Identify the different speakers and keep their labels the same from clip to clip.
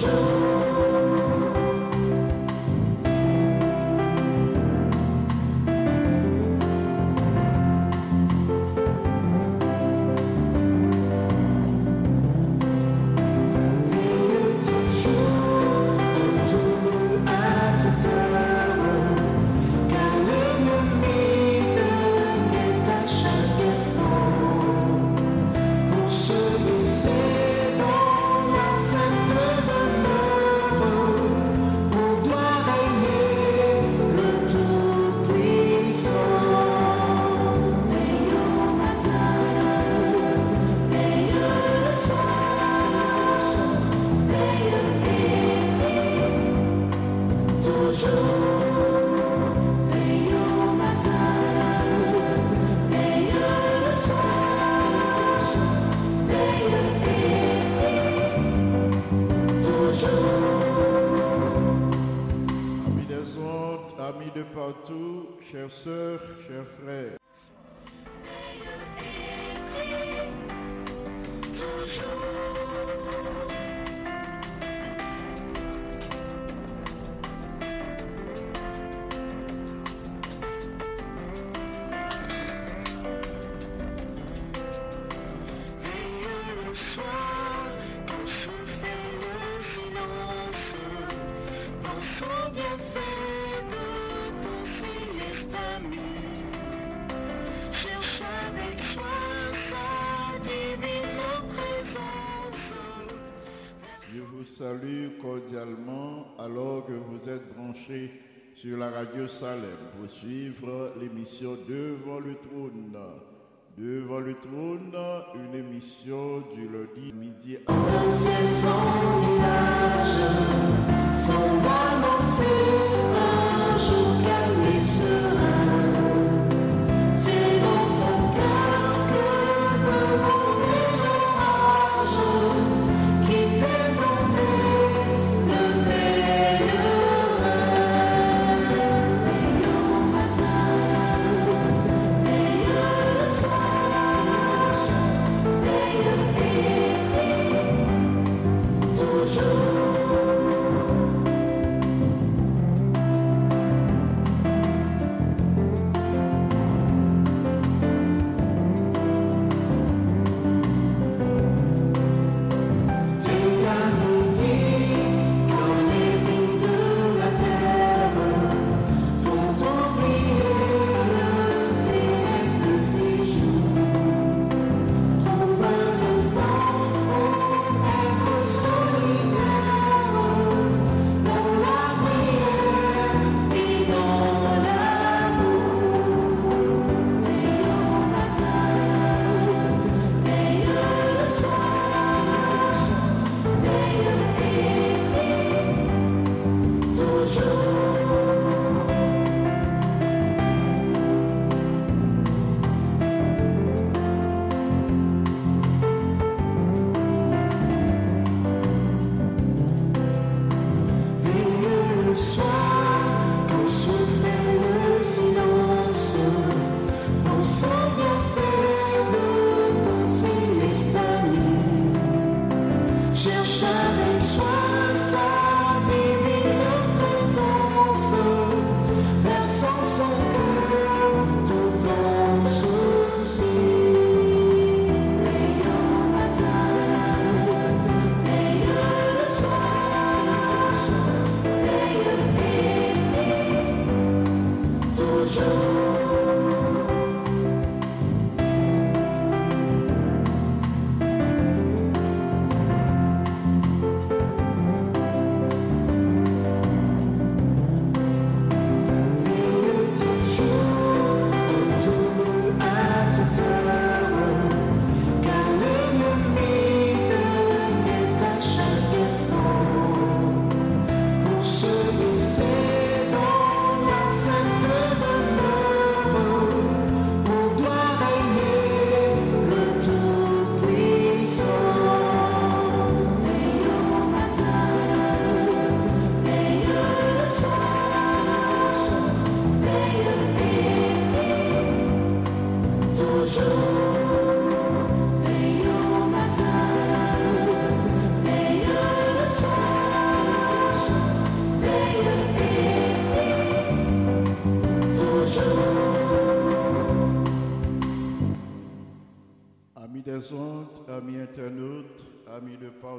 Speaker 1: show. Sœurs, sur la radio Salem pour suivre l'émission Devant le trône. Devant le trône, une émission du lundi midi à
Speaker 2: son
Speaker 3: try.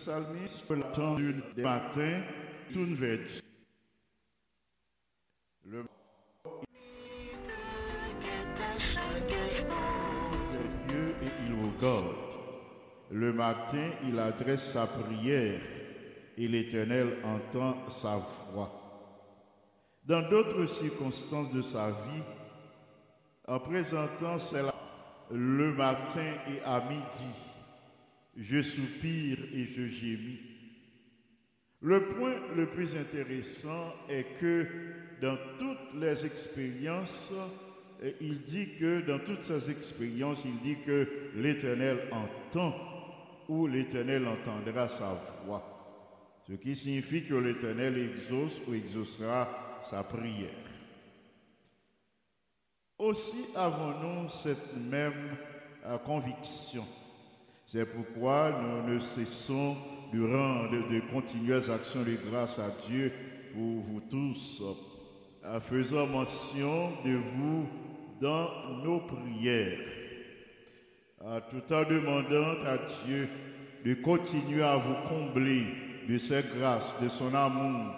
Speaker 3: psalmiste l'attend du matin, tout vertu. Le. Dieu et il vous garde. Le matin, il adresse sa prière et l'Éternel entend sa voix. Dans d'autres circonstances de sa vie, en présentant cela le matin et à midi, je soupire et je gémis. Le point le plus intéressant est que dans toutes les expériences, et il dit que dans toutes ces expériences, il dit que l'Éternel entend ou l'Éternel entendra sa voix. Ce qui signifie que l'Éternel exauce ou exaucera sa prière. Aussi avons-nous cette même euh, conviction. C'est pourquoi nous ne cessons de rendre de continuelles actions de grâce à Dieu pour vous tous, en faisant mention de vous dans nos prières, tout en demandant à Dieu de continuer à vous combler de ses grâces, de son amour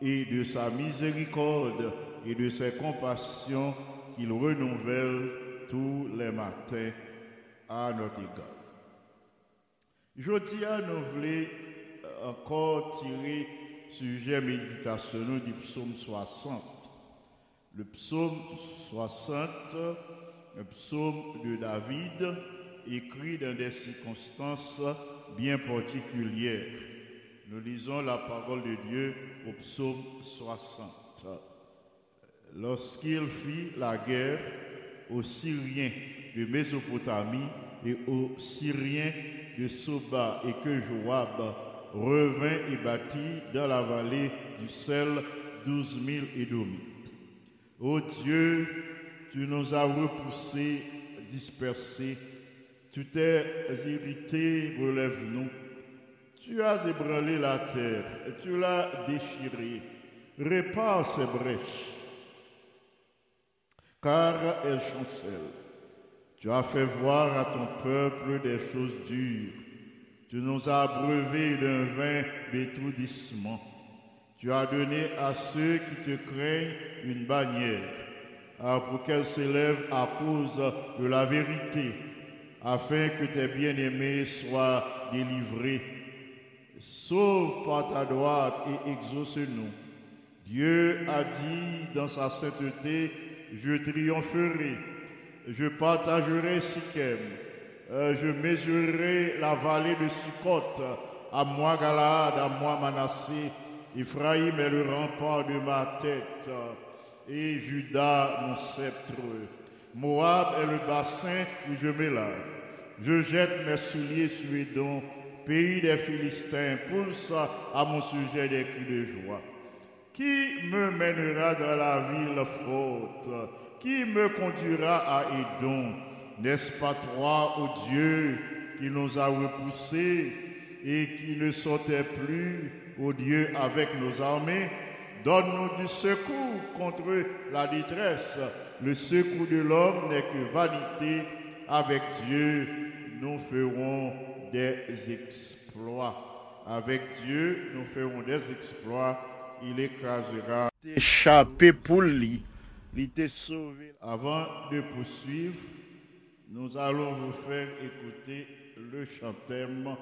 Speaker 3: et de sa miséricorde et de ses compassions qu'il renouvelle tous les matins à notre égard. Jeudi, nous voulons encore tirer sujet méditationnel du psaume 60. Le psaume 60, un psaume de David, écrit dans des circonstances bien particulières. Nous lisons la parole de Dieu au psaume 60. Lorsqu'il fit la guerre aux Syriens de Mésopotamie et aux Syriens de Soba et que Joab revint et bâtit dans la vallée du sel douze mille Édomites. Ô Dieu, tu nous as repoussés, dispersés, tu t'es irrité, relève-nous. Tu as ébranlé la terre, tu l'as déchirée. Répare ses brèches, car elles chancellent. Tu as fait voir à ton peuple des choses dures. Tu nous as abreuvés d'un vin d'étourdissement. Tu as donné à ceux qui te craignent une bannière, pour qu'elle s'élève à cause de la vérité, afin que tes bien-aimés soient délivrés. Sauve par ta droite et exauce-nous. Dieu a dit dans sa sainteté, je triompherai, je partagerai Sichem, Euh, je mesurerai la vallée de Sukkot, à moi Galade, à moi Manassé, Ephraïm est le rempart de ma tête, et Judas mon sceptre. Moab est le bassin où je me. Je jette mes souliers sur Édom, pays des Philistins, pousse à mon sujet des cris de joie. Qui me mènera dans la ville forte? Qui me conduira à Édom N'est-ce pas toi, ô Dieu, qui nous a repoussés et qui ne sautait plus, ô Dieu, avec nos armées? Donne-nous du secours contre la détresse. Le secours de l'homme n'est que vanité. Avec Dieu, nous ferons des exploits. Avec Dieu, nous ferons des exploits. Il écrasera. Échappé pour lui. Avant de poursuivre, nous allons vous faire écouter le chantème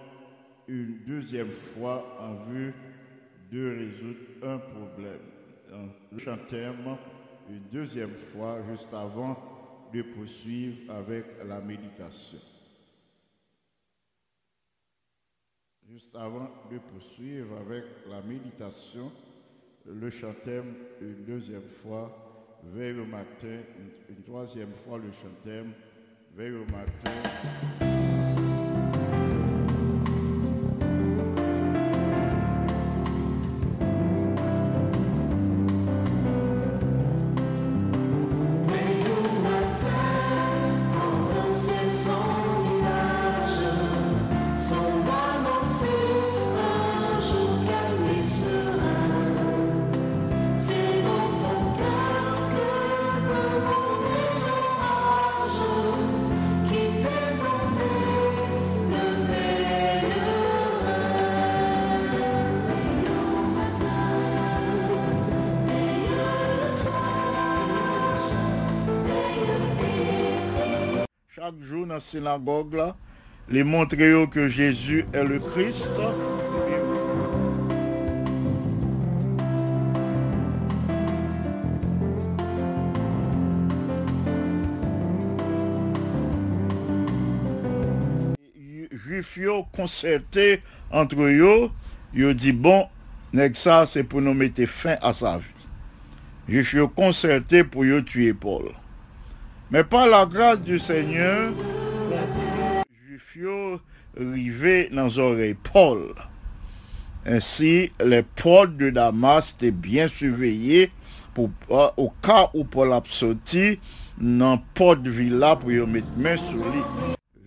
Speaker 3: une deuxième fois en vue de résoudre un problème. Le chantème une deuxième fois juste avant de poursuivre avec la méditation. Juste avant de poursuivre avec la méditation, le chantème une deuxième fois, veille au matin, une, troisième fois le chantème, veille au matin. Chaque jour dans la synagogue là, les montrer que Jésus est le Christ. Juif yo concerté entre yo, yo dit bon, ça c'est pour nous mettre fin à sa vie. Juif yo concerté pour yo tuer Paul. Mais par la grâce du Seigneur, Juif yo rivé dans les oreilles Paul. Ainsi, les portes de Damas étaient bien surveillées euh, au cas où Paul a sorti dans porte villa pour y mettre main sur lui.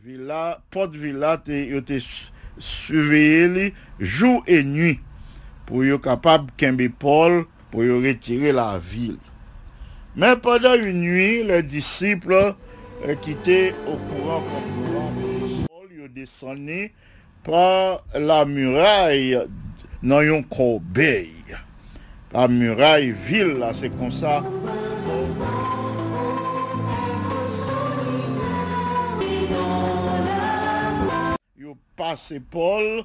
Speaker 3: Villa, porte villa te, yo te su- surveillé li jour et nuit pour yo capable kembe Paul pour retirer la ville. Mais pendant une nuit, les disciples euh, quittaient au courant Paul ils descendu par la muraille dans une corbeille. La muraille ville, c'est comme ça. Ils passé Paul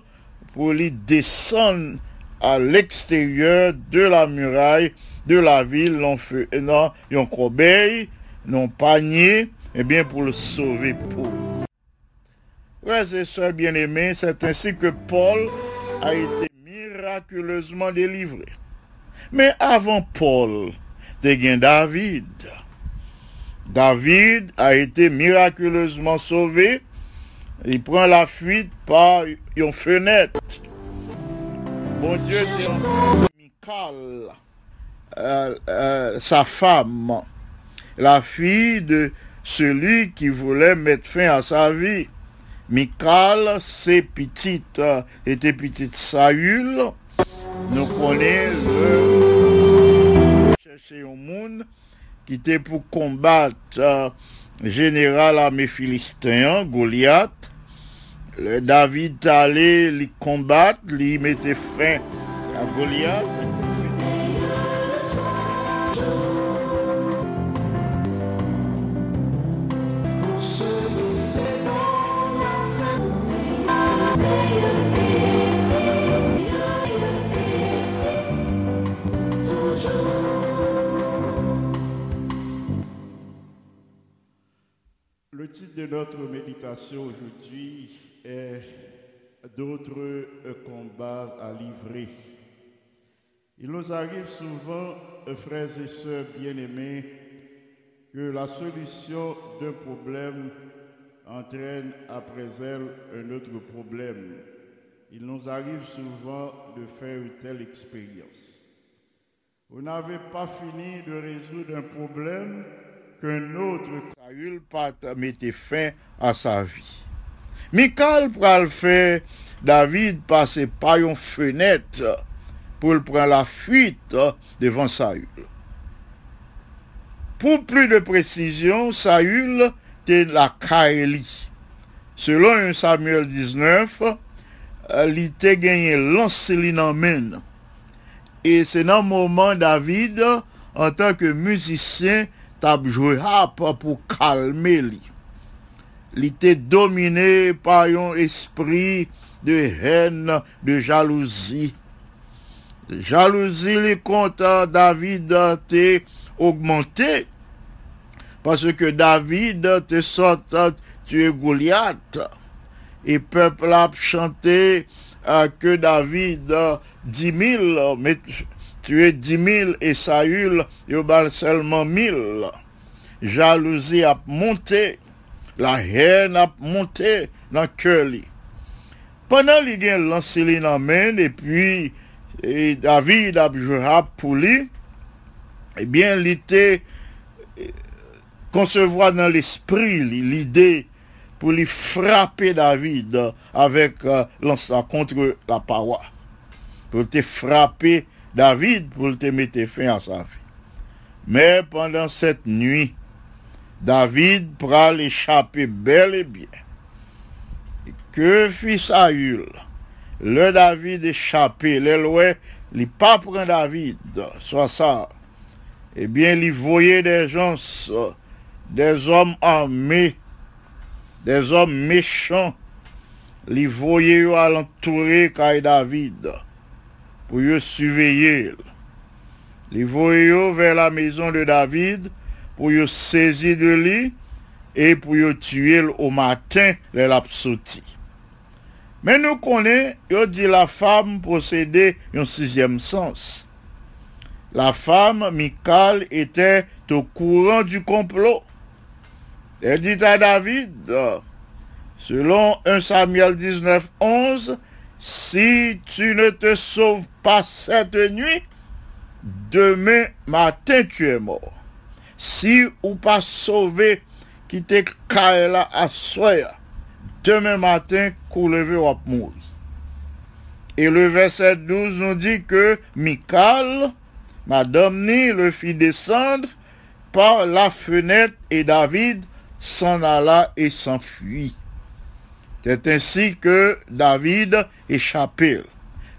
Speaker 3: pour lui descendre à l'extérieur de la muraille de la ville, feu, euh, non, yon corbeille, non panier, et bien pour le sauver Paul. Frères et sœurs bien-aimés, c'est ainsi que Paul a été miraculeusement délivré. Mais avant Paul, t'es David. David a été miraculeusement sauvé. Il prend la fuite par une fenêtre. Bon Dieu euh, euh, sa femme, la fille de celui qui voulait mettre fin à sa vie. Michal, c'est petite, euh, était petite Saül. Nous connaissons le chercher un monde qui était pour combattre euh, général armé philistin, Goliath. Le David allé les combattre, lui mettait fin à Goliath.
Speaker 4: Le titre de notre méditation aujourd'hui D'autres euh, combats à livrer. Il nous arrive souvent, frères et sœurs bien-aimés, que la solution d'un problème entraîne après elle un autre problème. Il nous arrive souvent de faire une telle expérience. Vous n'avez pas fini de résoudre un problème qu'un autre
Speaker 3: Saül pas mettait fin à sa vie. Michal pral fait David passer par une fenêtre pour le prendre la fuite devant Saül. Pour plus de précision, Saül était la Kaeli. Selon 1 Samuel 19, euh, il était gagné lance li nan men. Et c'est dans le moment David, en tant que musicien, tap joué harpe pour calmer lui. Il était dominé par un esprit de haine, de jalousie. Jalousie li contre David t'est augmenté parce que David te sorti tuer Goliath. Et peuple a chanté euh, que David euh, 10 000 mais tué 10 000 et Saül il bal seulement 1000 jalousie a monté la haine a monté dans cœur li. pendant li gen lancé li nan men et puis et David a joué rap pour lui eh bien il était concevoir dans l'esprit li- l'idée pour lui frapper David avec euh, la paroi. Pour te frapper David pour te mettre fin à sa vie. Mais pendant cette nuit, David pral échapper bel et bien. Que fit Saül? Le David échappé, le loin, il pas prend David, soit ça. Eh bien, il voyait des gens, des hommes armés
Speaker 1: des hommes méchants, li voye yo à l'entourer David, pour yo surveiller. Li voye yo vers la maison de David, pour yo saisir de lui, et pour yo tuer au matin, les lapsoti. Mais nous connaissons, yo dit la femme possédait un sixième sens. La femme, Michal, était au courant du complot. Elle dit à David, selon 1 Samuel 19, 11, si tu ne te sauves pas cette nuit, demain matin tu es mort. Si ou pas sauvé, qui te là à soya, demain matin, qu'on lever ou mourir. Et le verset 12 nous dit que Michal, Madame Ni le fit descendre par la fenêtre et David s'en alla et s'enfuit. C'est ainsi que David échappait.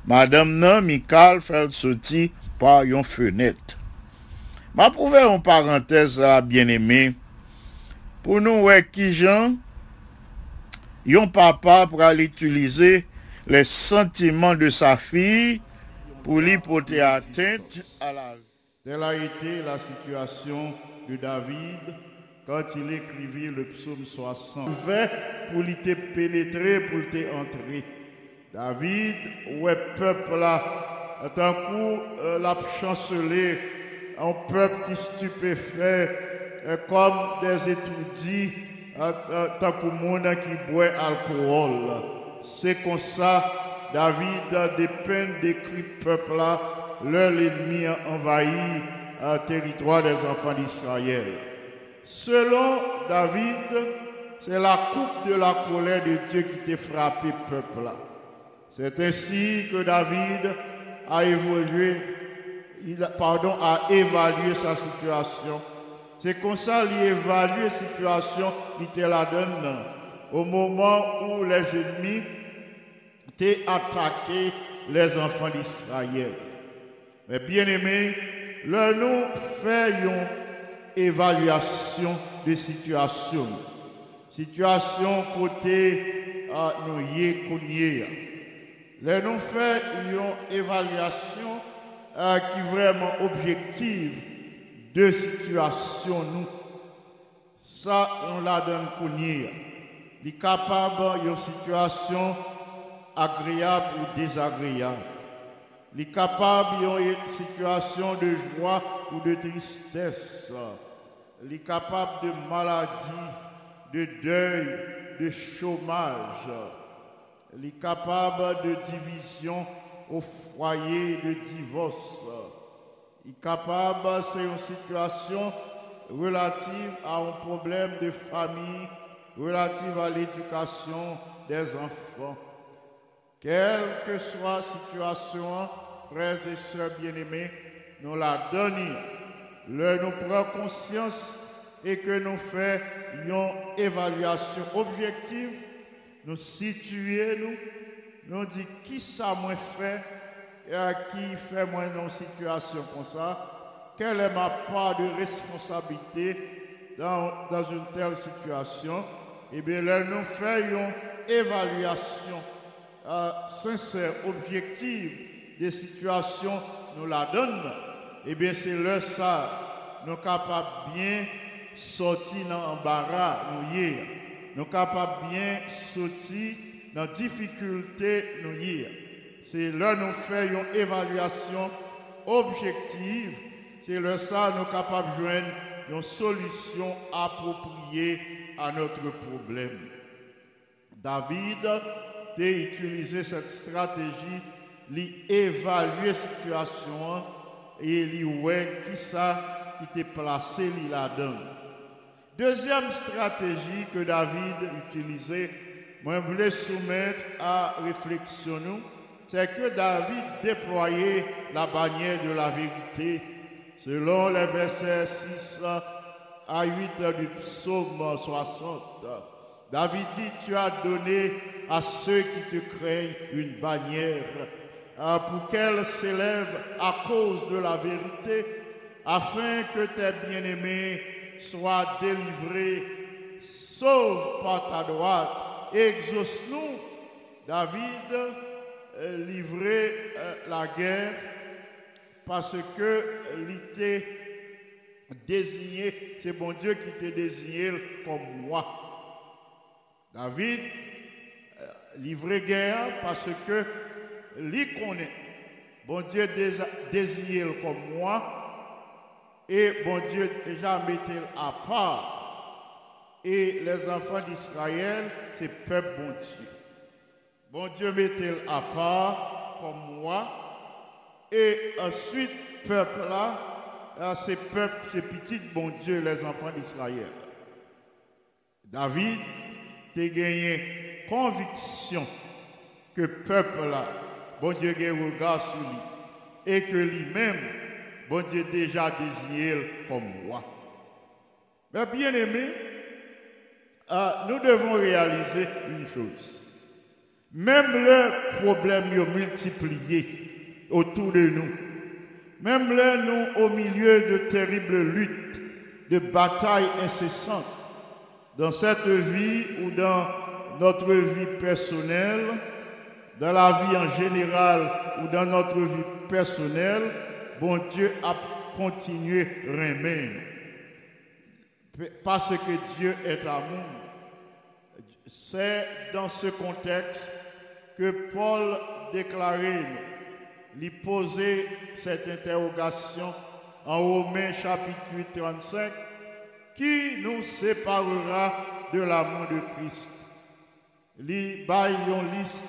Speaker 1: Madame Nan, Michal fait sortir par une fenêtre. Ma prouvé en parenthèse à bien-aimé pour nous ouais qui Jean? Yon papa pour aller utiliser les sentiments de sa fille pour lui porter atteinte à la vie.
Speaker 3: Telle a été la situation de David quand il écrivit le psaume 60. Fait pour te pénétrer, pour te entrer. David, ouais, peuple là, tant coup, euh, l'a chancelé, un peuple qui stupéfait, euh, comme des étourdis, euh, euh, tant que monde qui boit alcool. C'est comme ça, David dépeint, décrit peuple là, leur ennemi a envahi le territoire des enfants d'Israël. Selon David, c'est la coupe de la colère de Dieu qui t'a frappé, peuple là. C'est ainsi que David a évolué, il, pardon, a évalué sa situation. C'est comme ça qu'il évalue la situation, il te la donne au moment où les ennemis t'ont attaqué les enfants d'Israël. Mais bien aimé, là nous faisons évaluation de situation. Situation côté à nous y nous faisons évaluation euh, qui vraiment objective de situation nous. Ça, on la donne pour Il est capable d'une situation agréable ou désagréable. Il est capable d'une situation de joie ou de tristesse. Il est capable de maladie, de deuil, de chômage. Il est capable de division au foyer, de divorce. Il est capable, c'est une situation relative à un problème de famille, relative à l'éducation des enfants. Quelle que soit la situation, frères et sœurs bien-aimés, nous la donnons. Le nous prenons conscience et que nous faisons une évaluation objective, nous situons, nous, nous disons qui ça moins fait et à qui fait moins dans une situation comme ça, quelle est ma part de responsabilité dans, une telle situation, eh bien là, nous faisons une évaluation euh, sincère, objective des situations, nous la donne, et eh bien c'est là ça, nous sommes capables bien sortir dans l'embarras, nous y Nous sommes capables bien sortir dans la difficulté, nous y c'est là nous faisons une évaluation objective. C'est là ça nous capables de joindre une solution appropriée à notre problème. David a utilisé cette stratégie, l'évaluer la situation et lui qui ça qui était placé là-dedans. Deuxième stratégie que David utilisait, moi je voulais soumettre à réflexion c'est que David déployait la bannière de la vérité selon les versets 6 à 8 du psaume 60. David dit, tu as donné à ceux qui te craignent une bannière euh, pour qu'elle s'élève à cause de la vérité, afin que tes bien-aimés soient délivrés sauve par ta droite, exauce-nous. David euh, livrait euh, la guerre parce que l'était désigné, c'est bon Dieu qui t'a désigné comme moi. David euh, livrait guerre parce que lui connaît. Bon Dieu désigné comme moi et bon Dieu déjà mettait à part. Et les enfants d'Israël, c'est peuple bon Dieu. Bon Dieu mettait à part comme moi. Et ensuite, peuple là, c'est peuple, c'est petit bon Dieu, les enfants d'Israël. David a gagné conviction que peuple là, bon Dieu a regard sur lui. Et que lui-même, bon Dieu déjà désigné comme moi. Mais bien aimé, euh, nous devons réaliser une chose. Même le problème est multiplié autour de nous, même là, nous, au milieu de terribles luttes, de batailles incessantes, dans cette vie ou dans notre vie personnelle, dans la vie en général ou dans notre vie personnelle, bon Dieu a continué remain. Parce que Dieu est amour. C'est dans ce contexte que Paul déclarait, lui poser cette interrogation en Romains chapitre 8, 35, qui nous séparera de l'amour de Christ? Lui une liste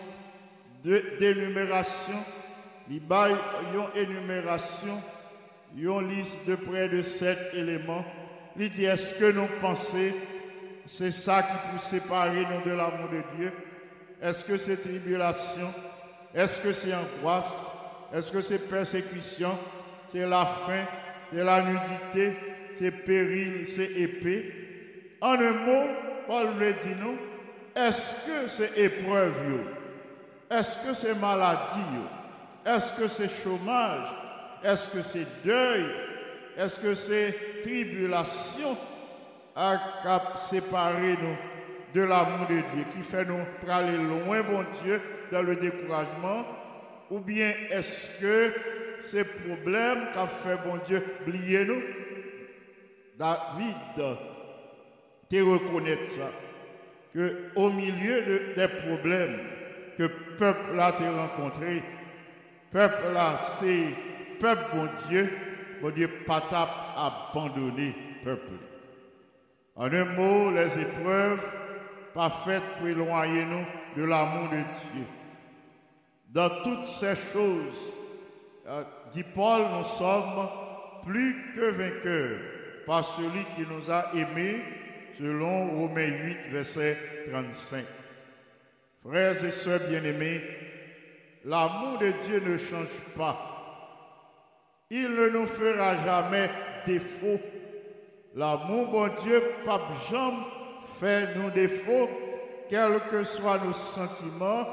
Speaker 3: d'énumération, lui une énumération, une liste de près de sept éléments. Il dit, est-ce que nous pensons c'est ça qui peut séparer nous de l'amour de Dieu? Est-ce que c'est tribulation? Est-ce que c'est angoisse? Est-ce que c'est persécution? C'est la faim C'est la nudité C'est péril C'est épée. En un mot, Paul veut dire nous, est-ce que c'est épreuve Est-ce que c'est maladie Est-ce que c'est chômage? Est-ce que c'est deuil? Est-ce que c'est tribulation à cap séparer nous de l'amour de Dieu, qui fait nous aller loin, bon Dieu, dans le découragement, ou bien est-ce que ces problèmes qu'a fait bon Dieu oublier nous? David te reconnaître ça, que au milieu des problèmes que peuple a rencontré, peuple là, c'est peuple bon Dieu, bon Dieu pas abandonné peuple. En un mot, les épreuves pas faites pour éloigner nous de l'amour de Dieu. Dans toutes ces choses, euh, dit Paul, nous sommes plus que vainqueurs par celui qui nous a aimés, selon Romains 8, verset 35. Frères et sœurs bien-aimés, l'amour de Dieu ne change pas. Il ne nous fera jamais défaut L'amour, bon Dieu, pape Jean, fait nous défaut, quels que soient nos sentiments,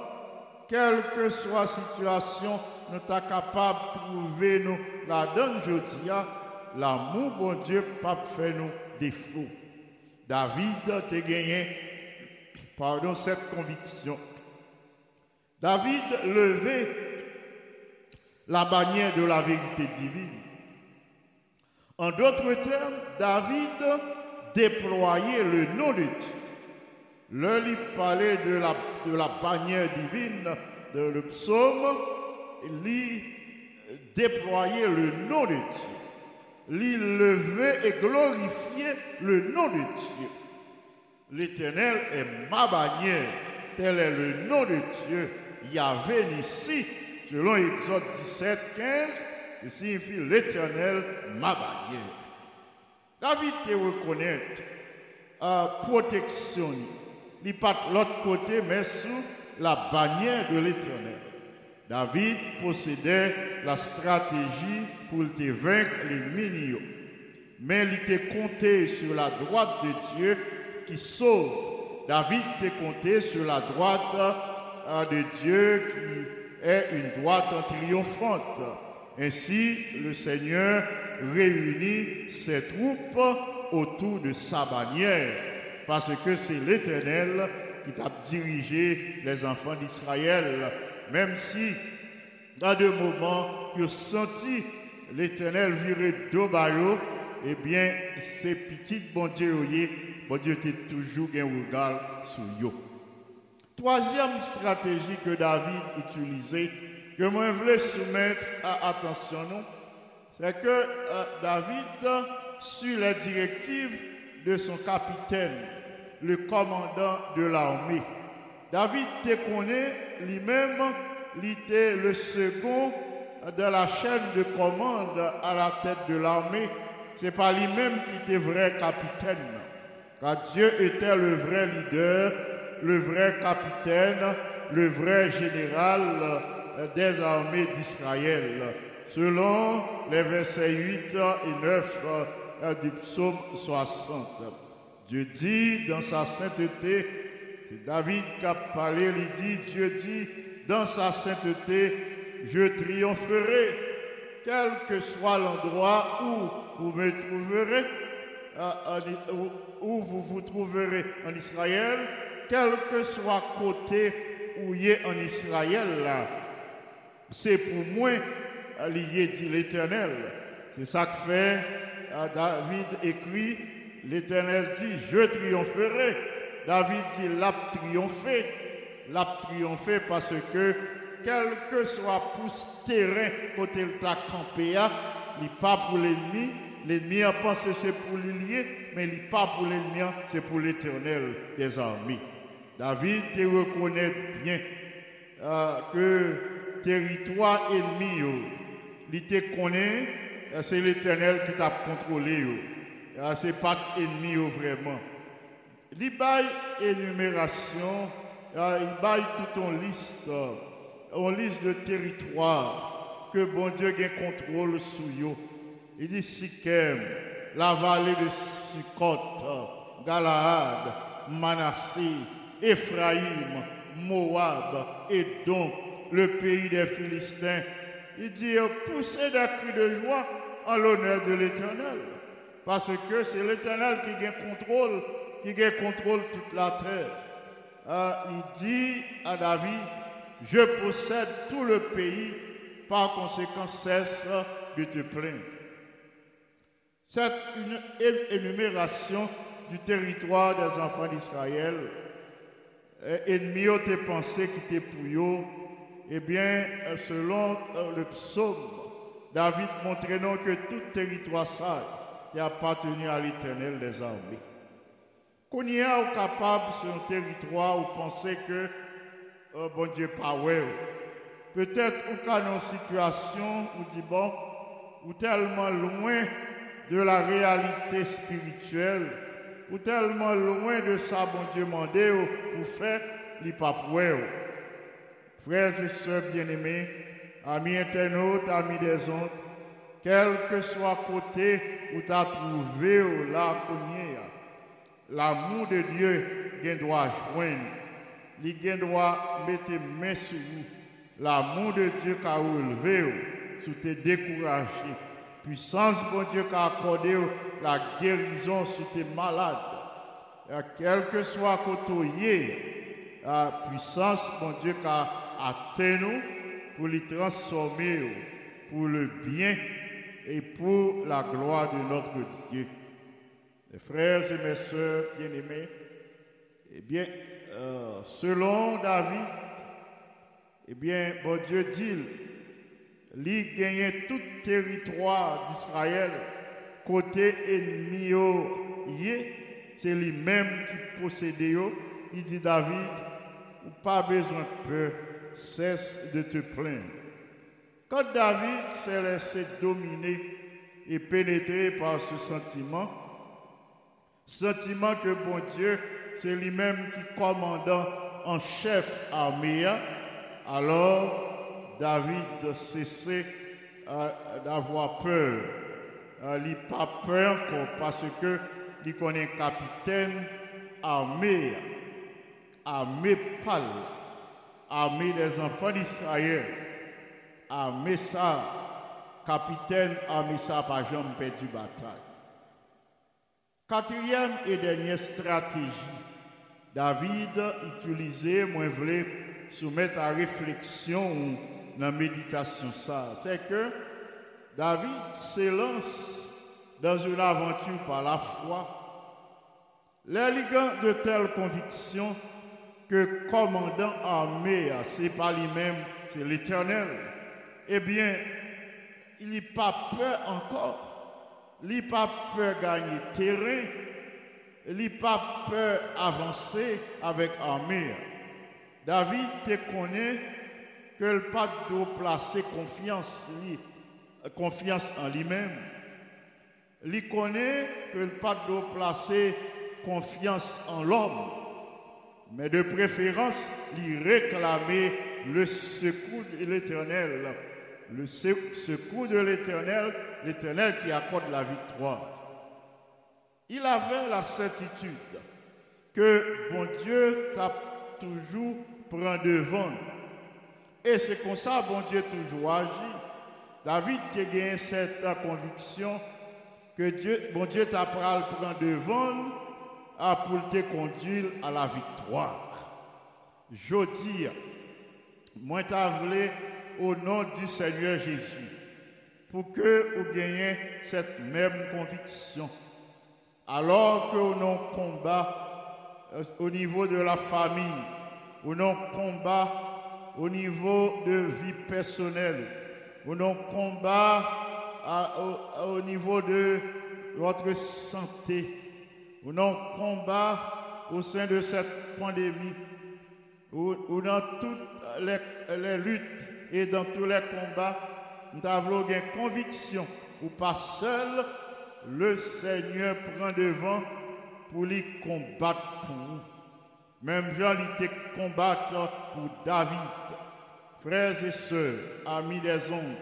Speaker 3: quelle que soit la situation, nous sommes capables de trouver nous la donne jeudi. L'amour, bon Dieu, pape fait nous défaut. David a gagné, pardon, cette conviction. David levait la bannière de la vérité divine. En d'autres termes, David déployait le nom de Dieu. Le lui parlait de la, bannière divine de le psaume, il déployait le nom de Dieu. Il levait et glorifiait le nom de Dieu. L'Éternel est ma bannière, tel est le nom de Dieu. Yahvé ici, selon Exode 17, 15, il signifie l'éternel, ma bannière. David te reconnaît la protection. Il pas de l'autre côté, mais sous la bannière de l'éternel. David possédait la stratégie pour te vaincre les minions. Mais il était compté sur la droite de Dieu qui sauve. David était compté sur la droite euh, de Dieu qui est une droite triomphante. Ainsi, le Seigneur réunit ses troupes autour de sa bannière. parce que c'est l'Éternel qui t'a dirigé les enfants d'Israël. Même si, dans des moments, as senti l'Éternel virer d'Obayo, eh bien, ces petites bon Dieu, bon Dieu, tu toujours un regard sur eux. Troisième stratégie que David utilisait, que moi je voulais soumettre à attention, c'est que euh, David, sur les directives de son capitaine, le commandant de l'armée, David te connaît lui-même, il était le second de la chaîne de commande à la tête de l'armée. C'est pas lui-même qui était vrai capitaine, car Dieu était le vrai leader le vrai capitaine, le vrai général des armées d'Israël, selon les versets 8 et 9 euh, du psaume 60. Dieu dit dans sa sainteté, c'est David qui a parlé, il dit, Dieu dit, dans sa sainteté, je triompherai, quel que soit l'endroit où vous me trouverez, euh, où vous vous trouverez en Israël, quel que soit côté où il est en Israël, c'est pour moi lié dit l'Éternel. C'est ça que fait euh, David écrit, l'Éternel dit, je triompherai. David dit, l'a triomphé. L'a triomphé parce que quel que soit pour ce terrain côté le campé, il n'est pas pour l'ennemi. L'ennemi a pensé c'est pour l'ilier, mais il n'est pas pour l'ennemi, c'est pour l'éternel des armées. David te reconnaît bien euh, que territoire ennemi, il te connaît, euh, c'est l'éternel qui t'a contrôlé. Euh, c'est pas ennemi vraiment. Il bail énumération, il bail tout en liste, en liste de territoire que bon Dieu a contrôle sur eux. Il dit Sikem, la vallée de Sukot, Galaad, Manassé, Ephraïm, Moab, et donc le pays des Philistins. Il dit poussez des cris de joie en l'honneur de l'Éternel. Parce que c'est l'Éternel qui gagne contrôle, qui gagne contrôle toute la terre. Euh, il dit à David, je possède tout le pays, par conséquent cesse de te plaindre. Cette énumération du territoire des enfants d'Israël ennemi ont pensé qui était pour eux, eh bien, selon euh, le psaume, David montrait non que tout territoire ça qui appartenu à l'éternel des armées. Qu'on y est capable sur un territoire où penser que, oh, bon Dieu, pas ouais. Peut-être ou dans une situation où dit bon, ou tellement loin de la réalité spirituelle ou tellement loin de ça, bon Dieu, mandé pour faire les papouets. Frères et sœurs bien-aimés, amis internautes, amis des ondes, quel que soit côté où tu as trouvé la l'amour de Dieu, il doit joindre. Il doit mettre main sur vous. L'amour de Dieu qui a relevé, sous tes découragé. Puissance, bon Dieu, qui a accordé la guérison sur tes malades. quel que soit côté, la puissance, mon Dieu, qui a atteint nous pour les transformer pour le bien et pour la gloire de notre Dieu. Mes frères et mes soeurs bien-aimés, eh bien, euh, selon David, eh bien, bon Dieu dit, il gagne tout territoire d'Israël côté ennemi, c'est lui-même qui possède. Il dit David, pas besoin de peur, cesse de te plaindre. Quand David s'est laissé dominer et pénétrer par ce sentiment, sentiment que bon Dieu, c'est lui-même qui commandant en chef armée, alors David cessait euh, d'avoir peur. Euh, il n'a pas peur parce que il connaît capitaine armé, armé pâle, armé des enfants d'Israël, armé ça, capitaine armé ça par jamais perdu bataille. Quatrième et dernière stratégie, David utilisait, moi je voulais soumettre à réflexion dans la méditation ça, c'est que David s'élance dans une aventure par la foi. L'élégant de telles convictions que commandant armé, c'est pas lui-même, c'est l'éternel. Eh bien, il n'a pas peur encore. Il n'a pas peur gagner terrain. Il n'a pas peur avancer avec armée. David te connaît que le pas de placer confiance, confiance en lui-même. Il connaît que le pas de placer confiance en l'homme. Mais de préférence, il réclamait le secours de l'éternel le secours de l'Éternel, l'Éternel qui accorde la victoire. Il avait la certitude que bon Dieu t'a toujours prend devant. Et c'est comme ça bon Dieu toujours agi. David a gagné cette conviction que Dieu, bon Dieu t'a prend devant pour te conduire à la victoire. Je dis, moi t'as voulu au nom du Seigneur Jésus pour que vous gagniez cette même conviction. Alors que nous combat euh, au niveau de la famille, nous combat au niveau de vie personnelle, nous combat au, au, niveau de votre santé, nous combat au sein de cette pandémie, ou, dans toutes les, luttes et dans tous les combats, nous avons une conviction ou pas seul, le Seigneur prend devant pour les combattre pour vous. Même Jean était combattre pour David. Frères et sœurs, amis des ondes,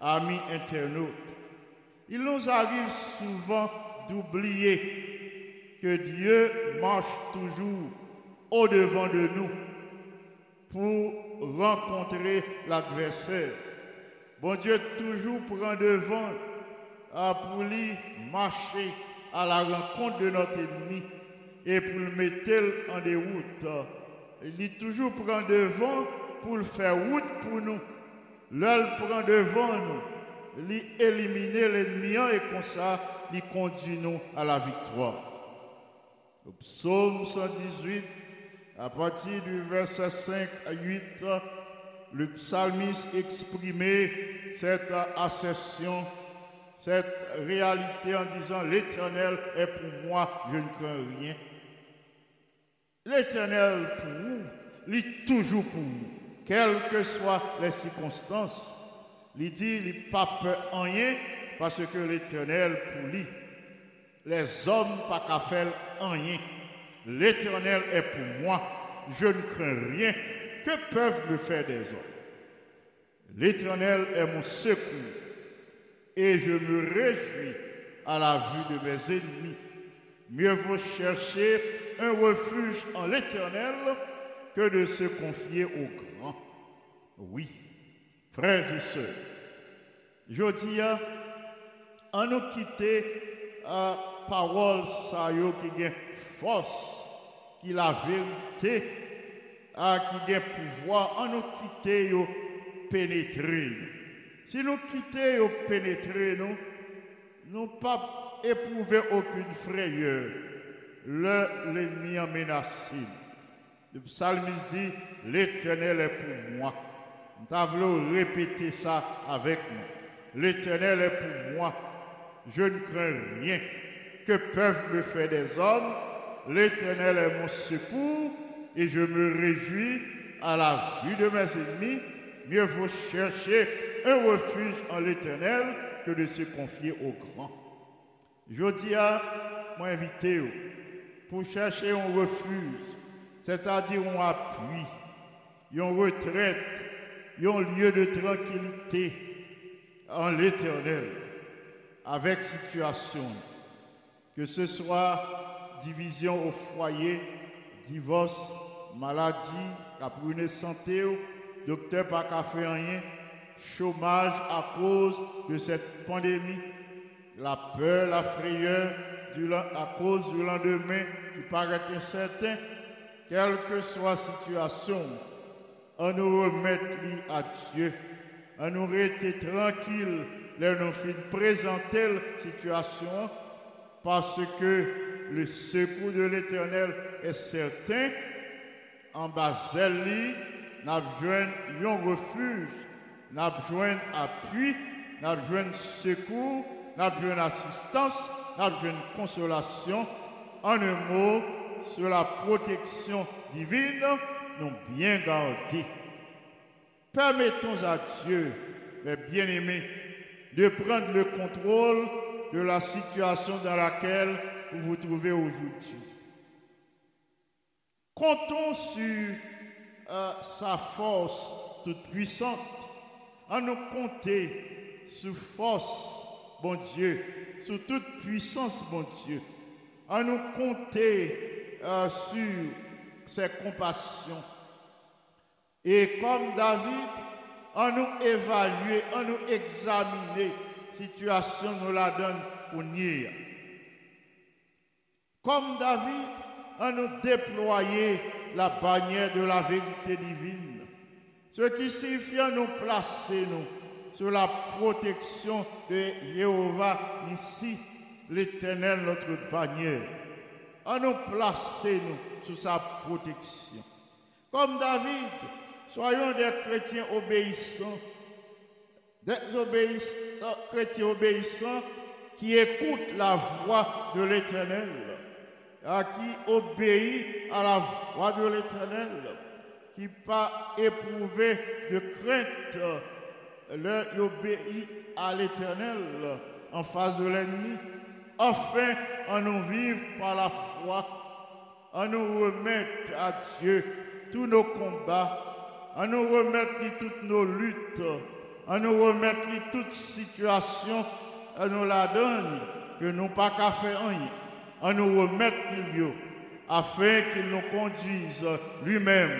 Speaker 3: amis internautes, il nous arrive souvent d'oublier que Dieu marche toujours au-devant de nous pour rencontrer l'adversaire. Bon Dieu toujours prend devant pour lui marcher à la rencontre de notre ennemi et pour le mettre en déroute. Il toujours prend devant pour le faire route pour nous. L'œil prend devant nous, lui éliminer l'ennemi et comme ça, il conduit nous à la victoire. Le psaume 118 à partir du verset 5 à 8, le psalmiste exprimait cette assertion, cette réalité en disant L'Éternel est pour moi, je ne crains rien. L'Éternel pour vous, il toujours pour vous, quelles que soient les circonstances. Il dit, il pas peur en rien parce que l'Éternel pour lui. Les hommes pas qu'à faire en rien. L'Éternel est pour moi, je ne crains rien. Que peuvent me faire des hommes? L'Éternel est mon secours et je me réjouis à la vue de mes ennemis. Mieux vaut chercher un refuge en l'Éternel que de se confier au grand. Oui, frères et sœurs, je dis à nous quitter à parole ça qui a force qui la vérité a qui a pouvoir en nous quitter yo pénétrer. Si nous quitter yo pénétrer nous nous pas éprouver aucune frayeur. L'ennemi en menacé. Le psalmiste dit l'Éternel est pour moi. Nous avons répéter ça avec nous. L'Éternel est pour moi. Je ne crains rien. Que peuvent me faire des hommes L'Éternel est mon secours et je me réjouis à la vue de mes ennemis. Mieux vaut chercher un refuge en l'Éternel que de se confier au grand. Je dis à mon invité pour chercher un refuge, c'est-à-dire un appui, une retraite, un lieu de tranquillité en l'Éternel, avec situation, que ce soit division au foyer, divorce, maladie, une santé, docteur pas faire rien, chômage à cause de cette pandémie, la peur, la frayeur à cause du lendemain qui paraît incertain, quelle que soit la situation, on nous remettre à Dieu, on nous rester tranquille, là nous fin présenter la situation, parce que le secours de l'Éternel est certain. En bas, nous avons un refuge, nous avons un appui, nous avons un secours, nous avons une assistance, nous avons une consolation. En un mot, sur la protection divine, bien gardés. Permettons à Dieu, mes bien-aimés, de prendre le contrôle de la situation dans laquelle vous vous trouvez aujourd'hui. Comptons sur euh, sa force toute puissante, à nous compter sur force, bon Dieu, sur toute puissance, bon Dieu, à nous compter euh, sur ses compassions. Et comme David, à nous évaluer, à nous examiner, situation nous la donne pour nier. Comme David, à nous déployer la bannière de la vérité divine. Ce qui signifie à nous placer nous sur la protection de Jéhovah ici, l'éternel, notre bannière. À nous placer nous sous sa protection. Comme David, soyons des chrétiens obéissants, des obéissants, chrétiens obéissants qui écoutent la voix de l'éternel à qui obéit à la voix de l'Éternel, qui pas éprouvé de crainte, leur obéit à l'Éternel en face de l'ennemi, afin en nous vivre par la foi, en nous remettre à Dieu tous nos combats, en nous remettre toutes nos luttes, en nous remettre toutes situations, à nous la donne, que nous pas qu'à faire rien à nous remettre milieu afin qu'il nous conduise lui-même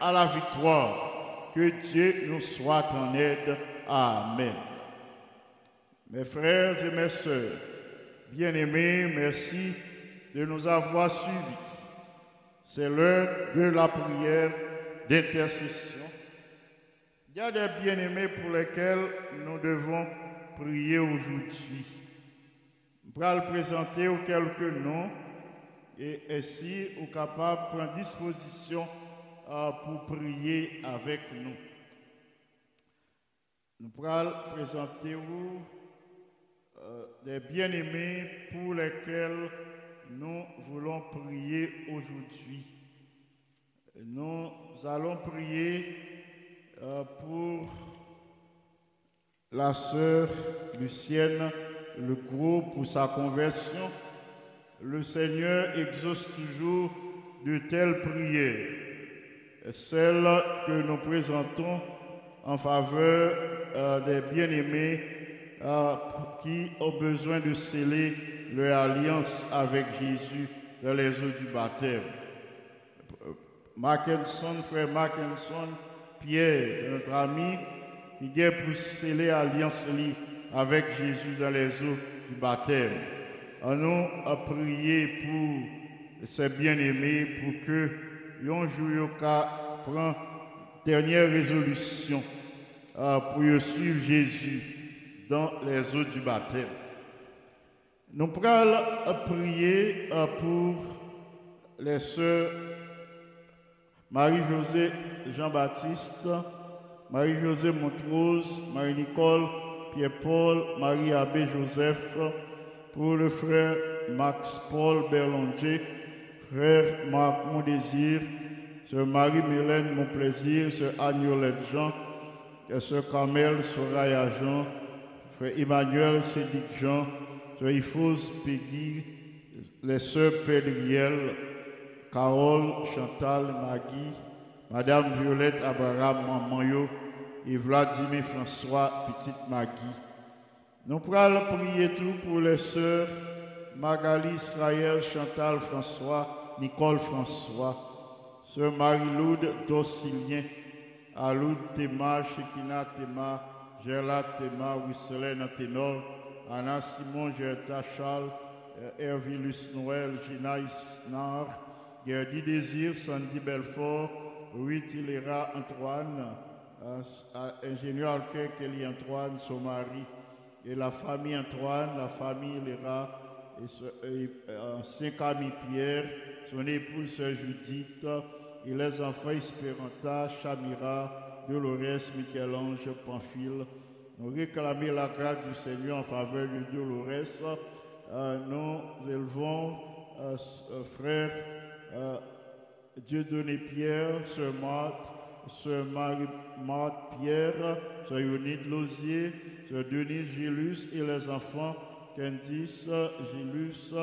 Speaker 3: à la victoire. Que Dieu nous soit en aide. Amen. Mes frères et mes sœurs, bien-aimés, merci de nous avoir suivis. C'est l'heure de la prière d'intercession. Il y a des bien-aimés pour lesquels nous devons prier aujourd'hui. Je vais présenter quelques noms et ainsi vous capable de prendre disposition euh, pour prier avec nous. Nous allons présenter euh, des bien-aimés pour lesquels nous voulons prier aujourd'hui. Nous allons prier euh, pour la sœur Lucienne le groupe pour sa conversion, le Seigneur exauce toujours de telles prières, celles que nous présentons en faveur euh, des bien-aimés euh, qui ont besoin de sceller leur alliance avec Jésus dans les eaux du baptême. Mackinson, frère Mackinson, Pierre, notre ami, qui est pour sceller l'alliance avec Jésus dans les eaux du baptême. On nous a prié pour ces bien-aimés pour que un jour prend dernière résolution euh, pour suivre Jésus dans les eaux du baptême. Nous allons prier euh, pour les sœurs Marie-Josée Jean-Baptiste, Marie-Josée Montrose, Marie-Nicole Pierre-Paul, Marie-Abbé Joseph, pour le frère Max-Paul Berlanger, frère Marc Mon Désir, sœur Marie-Mélène Mon Plaisir, sœur Agnolette Jean, et sœur Carmel Soraya Jean, frère Emmanuel Cédric Jean, Ifos Peggy, les sœurs Pédriel, Carole, Chantal, Maggie, Madame Violette Abraham Mamanyo, et Vladimir François, petite Maggie. Nous pourrons prier tout pour les sœurs Magali Israël, Chantal François, Nicole François, sœur Marie-Loude Docilien, Aloud Théma, Shekina Théma, Gerla Théma, Wisselène Ténor, Anna Simon Gerta Charles, euh, Hervilus Noël, Gina Isnar, Gerdy Désir, Sandy Belfort, Rui Tilera Antoine, euh, euh, ingénieur Alquin Kelly Antoine, son mari, et la famille Antoine, la famille Lera, et, ce- Camille Pierre, son épouse Judith, et les enfants Espéranta, Chamira, Dolores, Michel-Ange, Pamphile. Nous réclamons la grâce du Seigneur en faveur de Dolores. Euh, nous élevons euh, euh, frère euh, Dieudonné Pierre, Sœur Marthe, Sœur Marie Marthe Pierre, Sœur Yonide Lozier, Sœur Denise Gilus et les enfants Candice Gilus,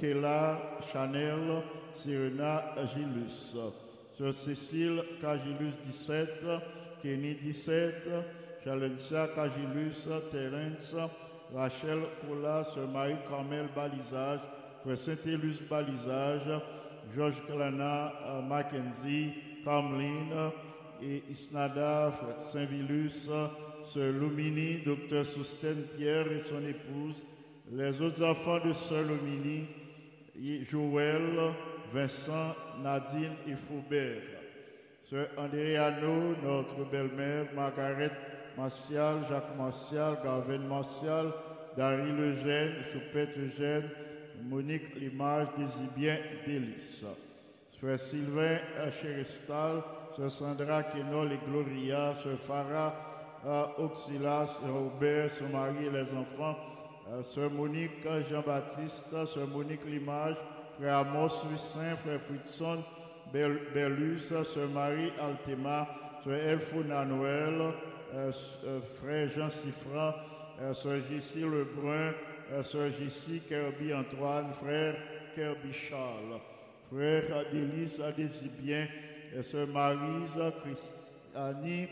Speaker 3: Kela Chanel, Serena Gilus, Sœur Cécile Cagilus 17, Kenny 17, Chalencia Cagilus, Terence, Rachel Cola, Sœur Marie-Carmel Balisage, Frère Saint-Élus Balisage, Georges Clana, euh, Mackenzie, Carmeline et Isnada, Saint-Vilus, Sœur Lumini, Docteur Soustène Pierre et son épouse, les autres enfants de Sœur Lumini, Joël, Vincent, Nadine et Faubert. Sœur Andréano, notre belle-mère, Margaret Martial, Jacques Martial, Garvin Martial, Dari Lejeune, Choupette Eugène, Monique Limage, Désibien Délice. Sœur Sylvain Chérestal, Sœur Sandra Kenol et Gloria, Sœur Farah euh, Robert, son mari et les enfants, euh, Sœur Monique Jean-Baptiste, Sœur Monique Limage, Frère Amos Lucin, Frère Fritson, Bellus, Sœur Marie Altema, Sœur Elfona Noël, euh, euh, Frère Jean Siffran, euh, Sœur Jessie Lebrun, Sœur Jessie Kirby Antoine, Frère Kirby Charles, Frère Délice Adésibien, Sœur Marise Christiani,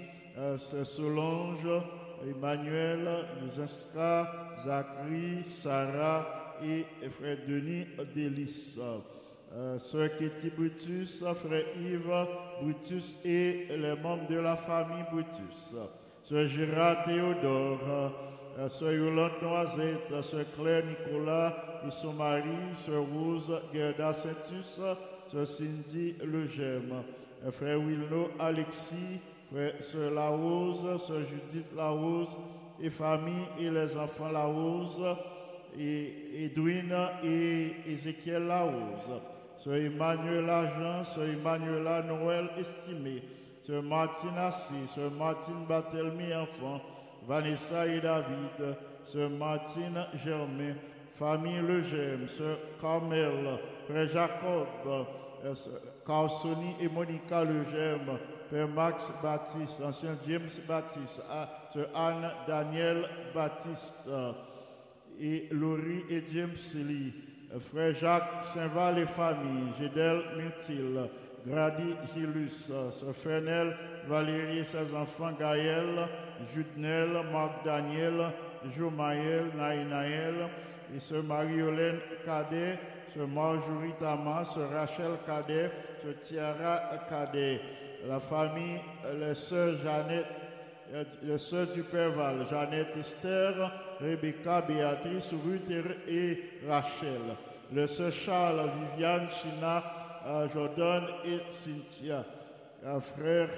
Speaker 3: Sœur Solange, Emmanuel, Yuzinska, Zachary, Sarah et Frère Denis Délice. Euh, Sœur Ketty Brutus, Frère Yves Brutus et les membres de la famille Brutus. Sœur Gérard Théodore, euh, Sœur Yolande Noisette, Sœur Claire Nicolas et son mari, Sœur Rose Gerda Saintus, Sœur Cindy Legem, euh, Frère Wilno Alexis, Sœur Larose, Sœur Judith Larose et famille et les enfants Larose et Edwin et Ézéchiel Larose. Sœur Emmanuel Agent, Sœur Emmanuela Noël Estimé, Sœur Martine Assis, Sœur Martine Barthélemy Enfant, Vanessa et David, Sœur Martine Germain, famille Legem, Sœur Carmel, Frère Jacob, euh, Carsoni et Monica Legem, Père Max Baptiste, ancien James Baptiste, Sœur Anne Daniel Baptiste, et Laurie et James Lee, frère Jacques Saint-Val et famille, Gédel Mutil, Grady Gilus, Fernel, Valérie ses enfants, Gaël, Judnel, Marc Daniel, Jomaël, Naïnaël, et sœur Marie-Hélène Cadet, sœur Marjorie Thomas, sœur Rachel Cadet, sœur Tiara Cadet, la famille, les sœurs Jeannette, euh, les sœurs du Père Val, Jeannette Esther, Rebecca, Béatrice, Ruth et Rachel. Les sœurs Charles, Viviane, China, euh, Jordan et Cynthia. Euh, frère,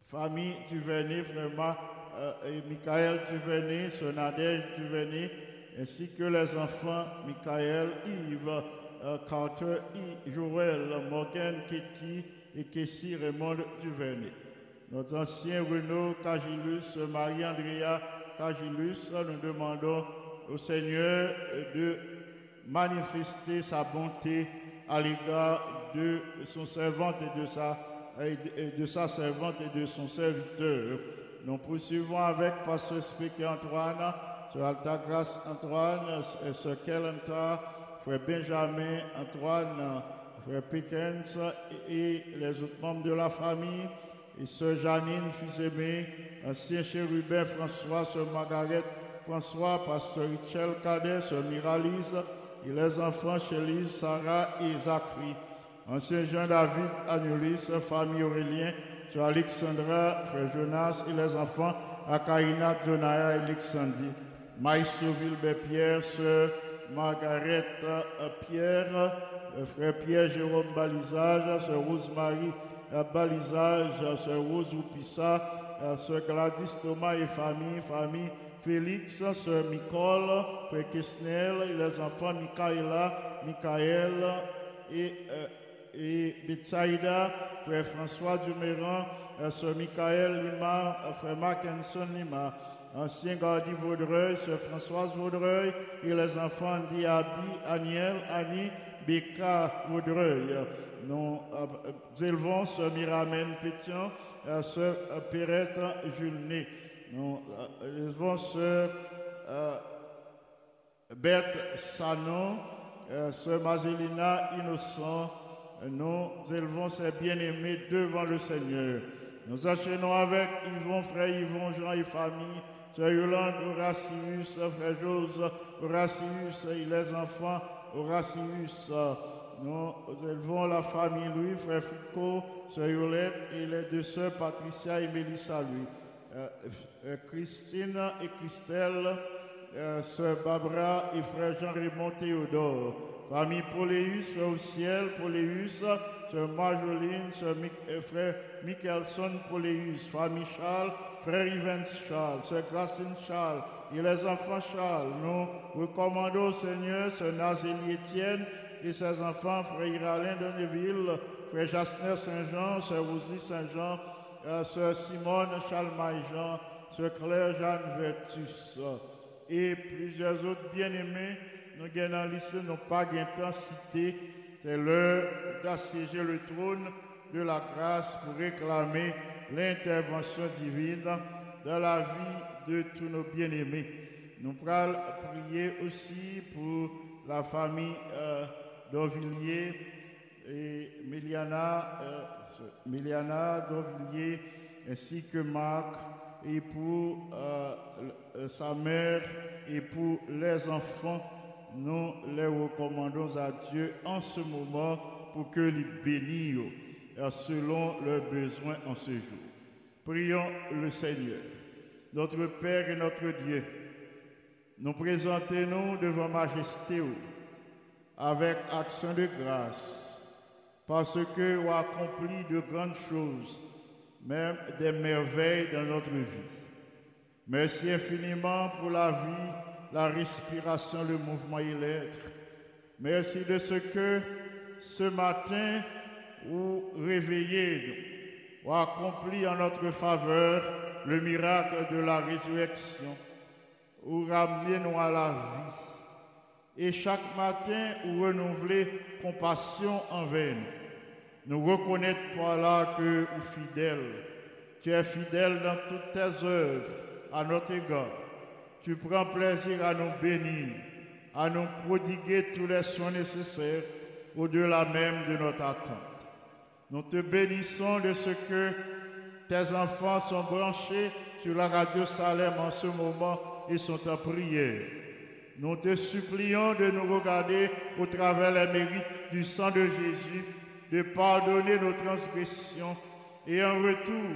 Speaker 3: famille Duvernay, vraiment, euh, Michael Duvernay, sœur Nadège Duvernay, ainsi que les enfants Michael, Yves, Carter, Joël, Morgan, Kitty et Kessie Raymond Duvernay. Notre ancien Renaud Cagilus, Marie-Andrea Nous demandons au Seigneur de manifester sa bonté à l'égard de son servante et de sa, de sa servante et de son serviteur. Nous poursuivons avec Pasteur Spéké Antoine, Sœur Altagrace Antoine, Sœur Kelenta, Frère Benjamin Antoine, Frère Pickens et les autres membres de la famille et sœur Janine, fils aimé, ancien chérubin François, sœur Margaret François, pasteur Richel Cadet, sœur Miralise, et les enfants Chélise, Sarah et Zachary, ancien Jean David Agnolis, famille Aurélien, sœur Alexandra, frère Jonas, et les enfants Akaina, Jonaya et Alexandrie, Maestro Vilbert Pierre, Sœur Margaret euh, Pierre, euh, Frère Pierre Jérôme Balisage, Sœur Rosemary Balisage, Sœur Rose Oupissa, Sœur Gladys Thomas et famille, famille Félix, Sœur Nicole, Frère Kesnel, et les enfants Michaela, Michael et, euh, et Betsaïda, Frère François Duméran, Sœur Michael Lima, Frère Mackinson Lima, ancien gardien Vaudreuil, Sœur Françoise Vaudreuil et les enfants Diaby, Aniel, Annie, Becca Vaudreuil. Nous euh, élevons Sœur Miramène Pétion, euh, Sœur euh, Perrette Julné. Nous euh, élevons euh, Berthe Sanon, euh, Sœur Mazelina Innocent. Nous élevons ces bien-aimés devant le Seigneur. Nous enchaînons avec Yvon, frère Yvon, Jean et famille, Sœur Yolande, Horacius, frère Jose, Horacius et les enfants, Horacius. Nous élevons la famille Louis, frère Foucault, Sœur Yolette et les deux sœurs Patricia et Mélissa Louis. Euh, euh, Christine et Christelle, euh, Sœur Barbara et frère Jean-Raymond Théodore. Famille Poléus, frère au ciel, Poléus, Sœur Marjoline, Sœur euh, frère Michelson Poléus, famille Charles, frère Yves Charles, Sœur Gracine Charles et les enfants Charles. Nous recommandons au Seigneur Sœur Nazélie Étienne et ses enfants, frère Iralin Donneville, frère Jasner Saint-Jean, Sœur Rosie Saint-Jean, euh, Sœur Simone Charles-Marie-Jean, Sœur Claire Jeanne Vertus et plusieurs autres bien-aimés. Nous la liste, nous pas temps cité. C'est l'heure d'assiéger le trône de la grâce pour réclamer l'intervention divine dans la vie de tous nos bien-aimés. Nous allons prier aussi pour la famille euh, d'Auvilliers et Miliana, euh, ainsi que Marc et pour euh, sa mère et pour les enfants. Nous les recommandons à Dieu en ce moment pour que les bénisse euh, selon leurs besoins en ce jour. Prions le Seigneur, notre Père et notre Dieu. Nous présentons-nous devant Majesté avec action de grâce, parce que vous accompli de grandes choses, même des merveilles dans notre vie. Merci infiniment pour la vie, la respiration, le mouvement et l'être. Merci de ce que ce matin, vous réveillez, vous accompli en notre faveur le miracle de la résurrection, vous ramenez-nous à la vie. Et chaque matin, vous renouvelez compassion envers nous. Nous reconnaissons par là que vous fidèle. Tu es fidèle dans toutes tes œuvres à notre égard. Tu prends plaisir à nous bénir, à nous prodiguer tous les soins nécessaires au-delà même de notre attente. Nous te bénissons de ce que tes enfants sont branchés sur la radio Salem en ce moment et sont en prière. Nous te supplions de nous regarder au travers les mérites du sang de Jésus, de pardonner nos transgressions et en retour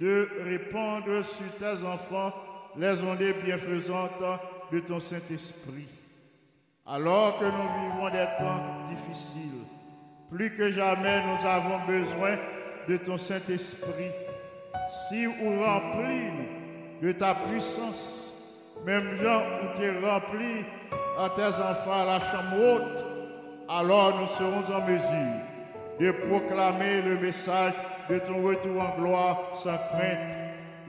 Speaker 3: de répandre sur tes enfants les ondes bienfaisantes de ton Saint-Esprit. Alors que nous vivons des temps difficiles, plus que jamais nous avons besoin de ton Saint-Esprit. Si vous remplis de ta puissance, même Jean où tu es rempli à tes enfants à la chambre haute, alors nous serons en mesure de proclamer le message de ton retour en gloire sans crainte.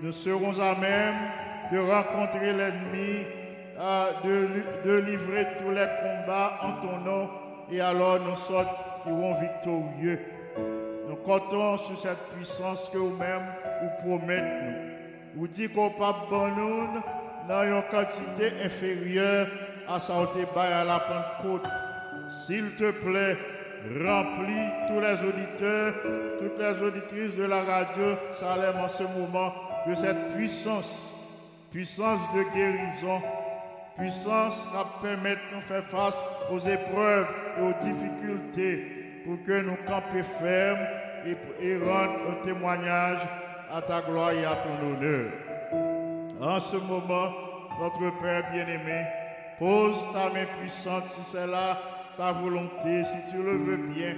Speaker 3: Nous serons à même de rencontrer l'ennemi, euh, de, de livrer tous les combats en ton nom, et alors nous sortirons victorieux. Nous comptons sur cette puissance que vous-même vous promettez. Vous dites qu'au pape Bonoun, dans une quantité inférieure à sa haute à la Pentecôte. S'il te plaît, remplis tous les auditeurs, toutes les auditrices de la radio Salem en ce moment de cette puissance, puissance de guérison, puissance qui permet de faire face aux épreuves et aux difficultés pour que nous campions fermes et, et rendre un témoignage à ta gloire et à ton honneur. En ce moment, notre Père bien-aimé, pose ta main puissante si c'est là ta volonté, si tu le veux bien,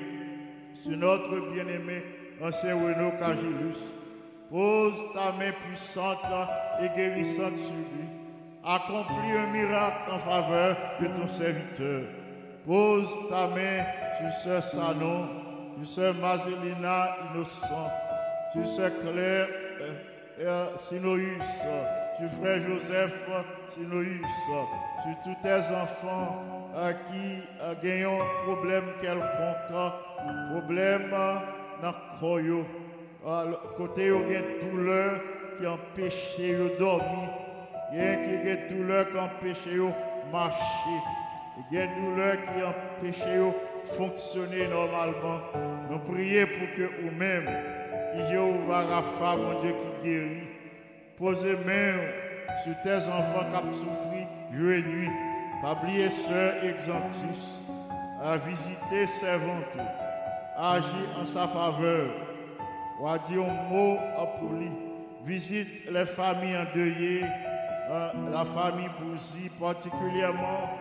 Speaker 3: sur notre bien-aimé, ancien Renaud Cagilus. Pose ta main puissante et guérissante sur lui. Accomplis un miracle en faveur de ton serviteur. Pose ta main sur ce Sanon, sur ce Mazelina innocent, sur ce Claire euh, euh, sur frère Joseph Sinoïus, sur tous tes enfants euh, qui ont un problème quelconque, problème dans le côté où il y a une douleur qui empêche de dormir, il y a une douleur qui empêche de marcher, il y a une douleur qui empêche de fonctionner normalement. Nous prions pour que vous-même, qui Jéhovah Rapha, mon Dieu qui guérit, posez main sur tes enfants qui ont souffert jour et nuit. Pas oublier sœur Exantus à visiter servante, à agir en sa faveur, ou à dire un mot pour lui. Visite les familles endeuillées, euh, la famille Bouzy, particulièrement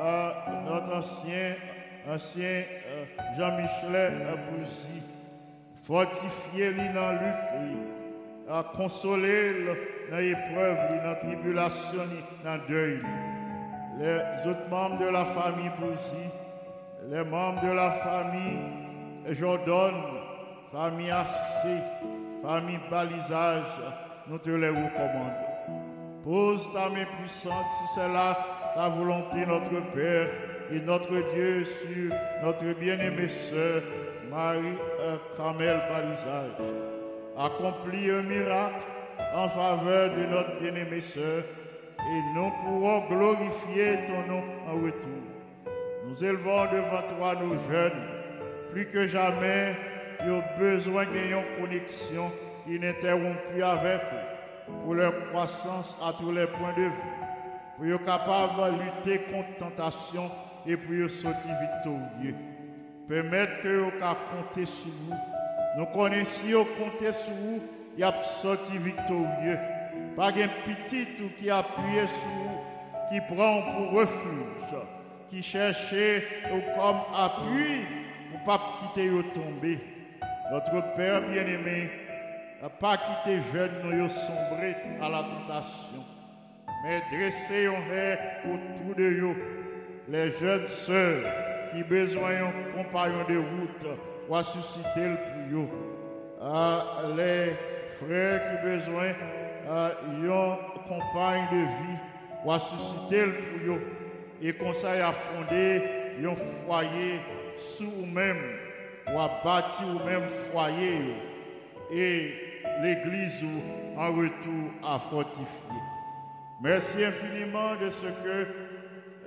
Speaker 3: euh, notre ancien, ancien euh, Jean-Michel Bouzy. Fortifiez-le dans lutte, à consoler dans l'épreuve, dans la tribulation, dans le deuil. Les autres membres de la famille Bouzy, les membres de la famille Jordan, famille Assé, famille Balisage, nous te les recommandons. Pose ta main puissante si c'est là ta volonté, notre Père et notre Dieu, sur notre bien-aimée sœur Marie-Carmel Balisage. Accomplis un miracle en faveur de notre bien-aimée sœur et nous pourrons glorifier ton nom en retour. Nous élevons devant toi nos jeunes, plus que jamais, ils ont besoin d'une connexion ininterrompue avec eux pour leur croissance à tous les points de vue, pour être capables de lutter contre tentation et pour sortir victorieux. Permettre que vous compter sur vous. Nous connaissons compter sur vous et a sorti victorieux. Pas un petit tout qui appuie sur vous, qui prend pour refuge, qui cherche comme appui pour pas quitter vous tomber. Notre Père bien-aimé n'a pas quitté jeune nous sombrer à la tentation, mais dressé un autour de vous, les jeunes sœurs qui besoin d'un compagnon de route pour susciter le plus haut. les frères qui besoin d'une compagne de vie pour susciter le plus. Et conseil à fonder un foyer sous vous-même ou à bâtir vous-même foyer et l'église en retour à fortifier. Merci infiniment de ce que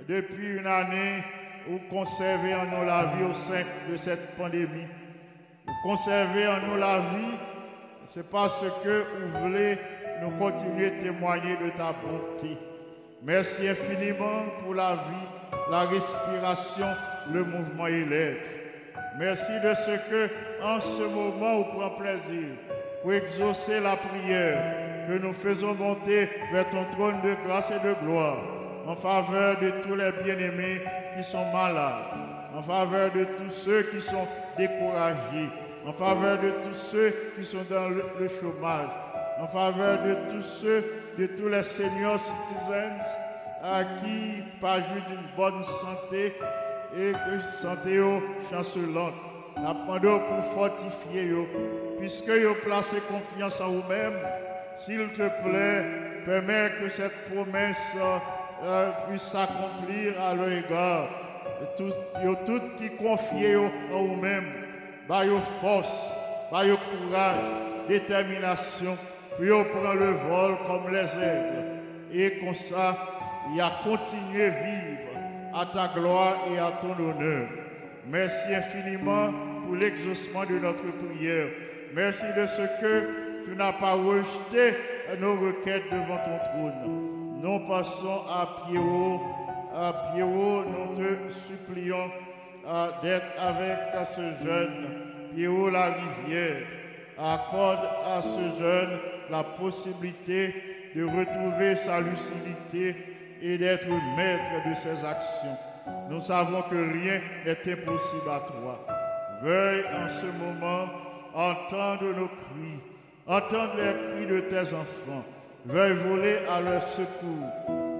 Speaker 3: depuis une année, vous conservez en nous la vie au sein de cette pandémie. Vous conservez en nous la vie, c'est parce que vous voulez nous continuer à témoigner de ta bonté. Merci infiniment pour la vie, la respiration, le mouvement et l'être. Merci de ce que, en ce moment, vous prend plaisir pour exaucer la prière que nous faisons monter vers ton trône de grâce et de gloire en faveur de tous les bien-aimés qui sont malades, en faveur de tous ceux qui sont découragés, en faveur de tous ceux qui sont dans le, chômage, en faveur de tous ceux, de tous les seniors citizens à qui pas d'une bonne santé et que santé chancelante. Nous pour fortifier, puisque vous placez confiance en vous-même, s'il te plaît, permets que cette promesse euh, puisse s'accomplir à leur égard. Tout, tout qui confient en vous-même, par vos force, par vos courage, détermination, pour prendre le vol comme les aigles. Et comme ça, il a continué à vivre à ta gloire et à ton honneur. Merci infiniment pour l'exaucement de notre prière. Merci de ce que tu n'as pas rejeté nos requêtes devant ton trône. Nous passons à Pierrot. À Pierrot, nous te supplions d'être avec ce jeune, Pierrot la rivière. Accorde à ce jeune la possibilité de retrouver sa lucidité et d'être maître de ses actions. Nous savons que rien n'est impossible à toi. Veuille en ce moment entendre nos cris, entendre les cris de tes enfants. Veuille voler à leur secours,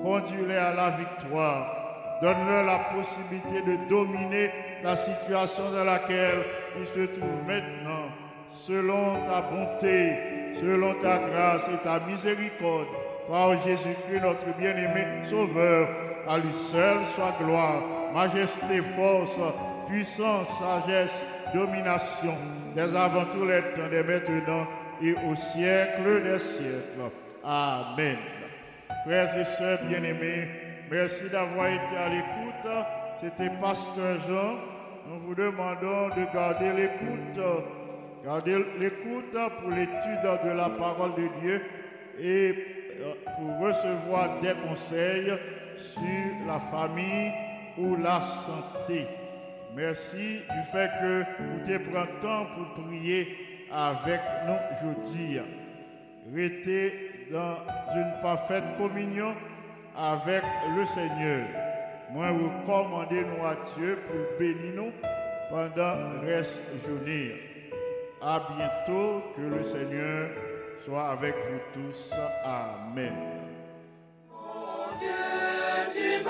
Speaker 3: conduire-les à la victoire. Donne-leur la possibilité de dominer la situation dans laquelle ils se trouvent maintenant, selon ta bonté, selon ta grâce et ta miséricorde. Par Jésus-Christ, notre bien-aimé Sauveur, à lui seul soit gloire, majesté, force, puissance, sagesse, domination, dès avant tous les temps, dès maintenant et au siècle des siècles. Amen. Frères et sœurs bien-aimés, merci d'avoir été à l'écoute. C'était Pasteur Jean. Nous vous demandons de garder l'écoute. Garder l'écoute pour l'étude de la parole de Dieu et euh, pour recevoir des conseils sur la famille ou la santé. Merci du fait que vous te prenez temps pour prier avec nous aujourd'hui. Restez dans une parfaite communion avec le Seigneur. Moi, vous commandez nous à Dieu pour bénir nous pendant reste journée. À bientôt, que le Seigneur soit avec vous tous. Amen.
Speaker 2: Dieu, tu